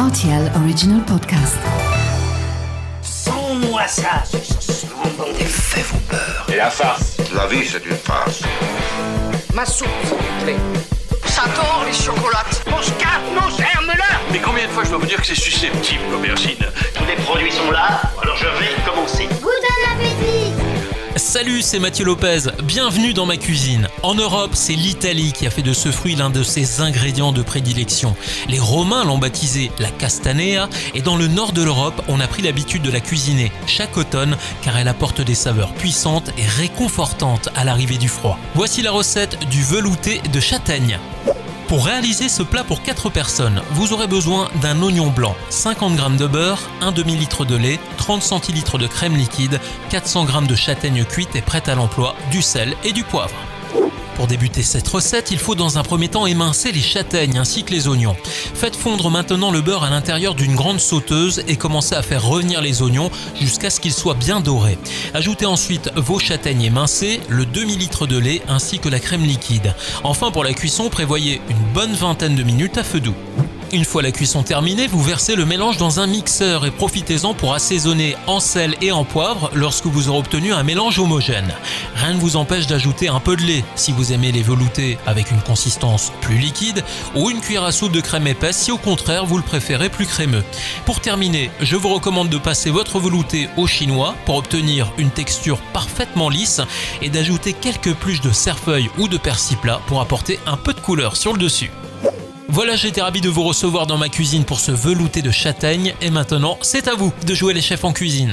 RTL Original Podcast. Sans-moi ça, ce monde des faits vos peurs. Et la farce La vie, c'est une farce. Ma soupe, s'il vous plaît. J'adore les chocolates. Mon scarpe, nos germes-là Mais combien de fois je dois vous dire que c'est susceptible, l'aubergine? Tous les produits sont là, alors je vais commencer. Salut, c'est Mathieu Lopez. Bienvenue dans ma cuisine. En Europe, c'est l'Italie qui a fait de ce fruit l'un de ses ingrédients de prédilection. Les Romains l'ont baptisé la castanea et dans le nord de l'Europe, on a pris l'habitude de la cuisiner chaque automne car elle apporte des saveurs puissantes et réconfortantes à l'arrivée du froid. Voici la recette du velouté de châtaigne. Pour réaliser ce plat pour 4 personnes, vous aurez besoin d'un oignon blanc, 50 g de beurre, un demi-litre de lait, 30 centilitres de crème liquide, 400 g de châtaigne cuite et prête à l'emploi, du sel et du poivre. Pour débuter cette recette, il faut dans un premier temps émincer les châtaignes ainsi que les oignons. Faites fondre maintenant le beurre à l'intérieur d'une grande sauteuse et commencez à faire revenir les oignons jusqu'à ce qu'ils soient bien dorés. Ajoutez ensuite vos châtaignes émincées, le demi-litre de lait ainsi que la crème liquide. Enfin pour la cuisson, prévoyez une bonne vingtaine de minutes à feu doux. Une fois la cuisson terminée, vous versez le mélange dans un mixeur et profitez-en pour assaisonner en sel et en poivre lorsque vous aurez obtenu un mélange homogène. Rien ne vous empêche d'ajouter un peu de lait si vous aimez les veloutés avec une consistance plus liquide ou une cuillère à soupe de crème épaisse si au contraire vous le préférez plus crémeux. Pour terminer, je vous recommande de passer votre velouté au chinois pour obtenir une texture parfaitement lisse et d'ajouter quelques pluches de cerfeuil ou de persil plat pour apporter un peu de couleur sur le dessus. Voilà, j'étais ravi de vous recevoir dans ma cuisine pour ce velouté de châtaigne et maintenant, c'est à vous de jouer les chefs en cuisine.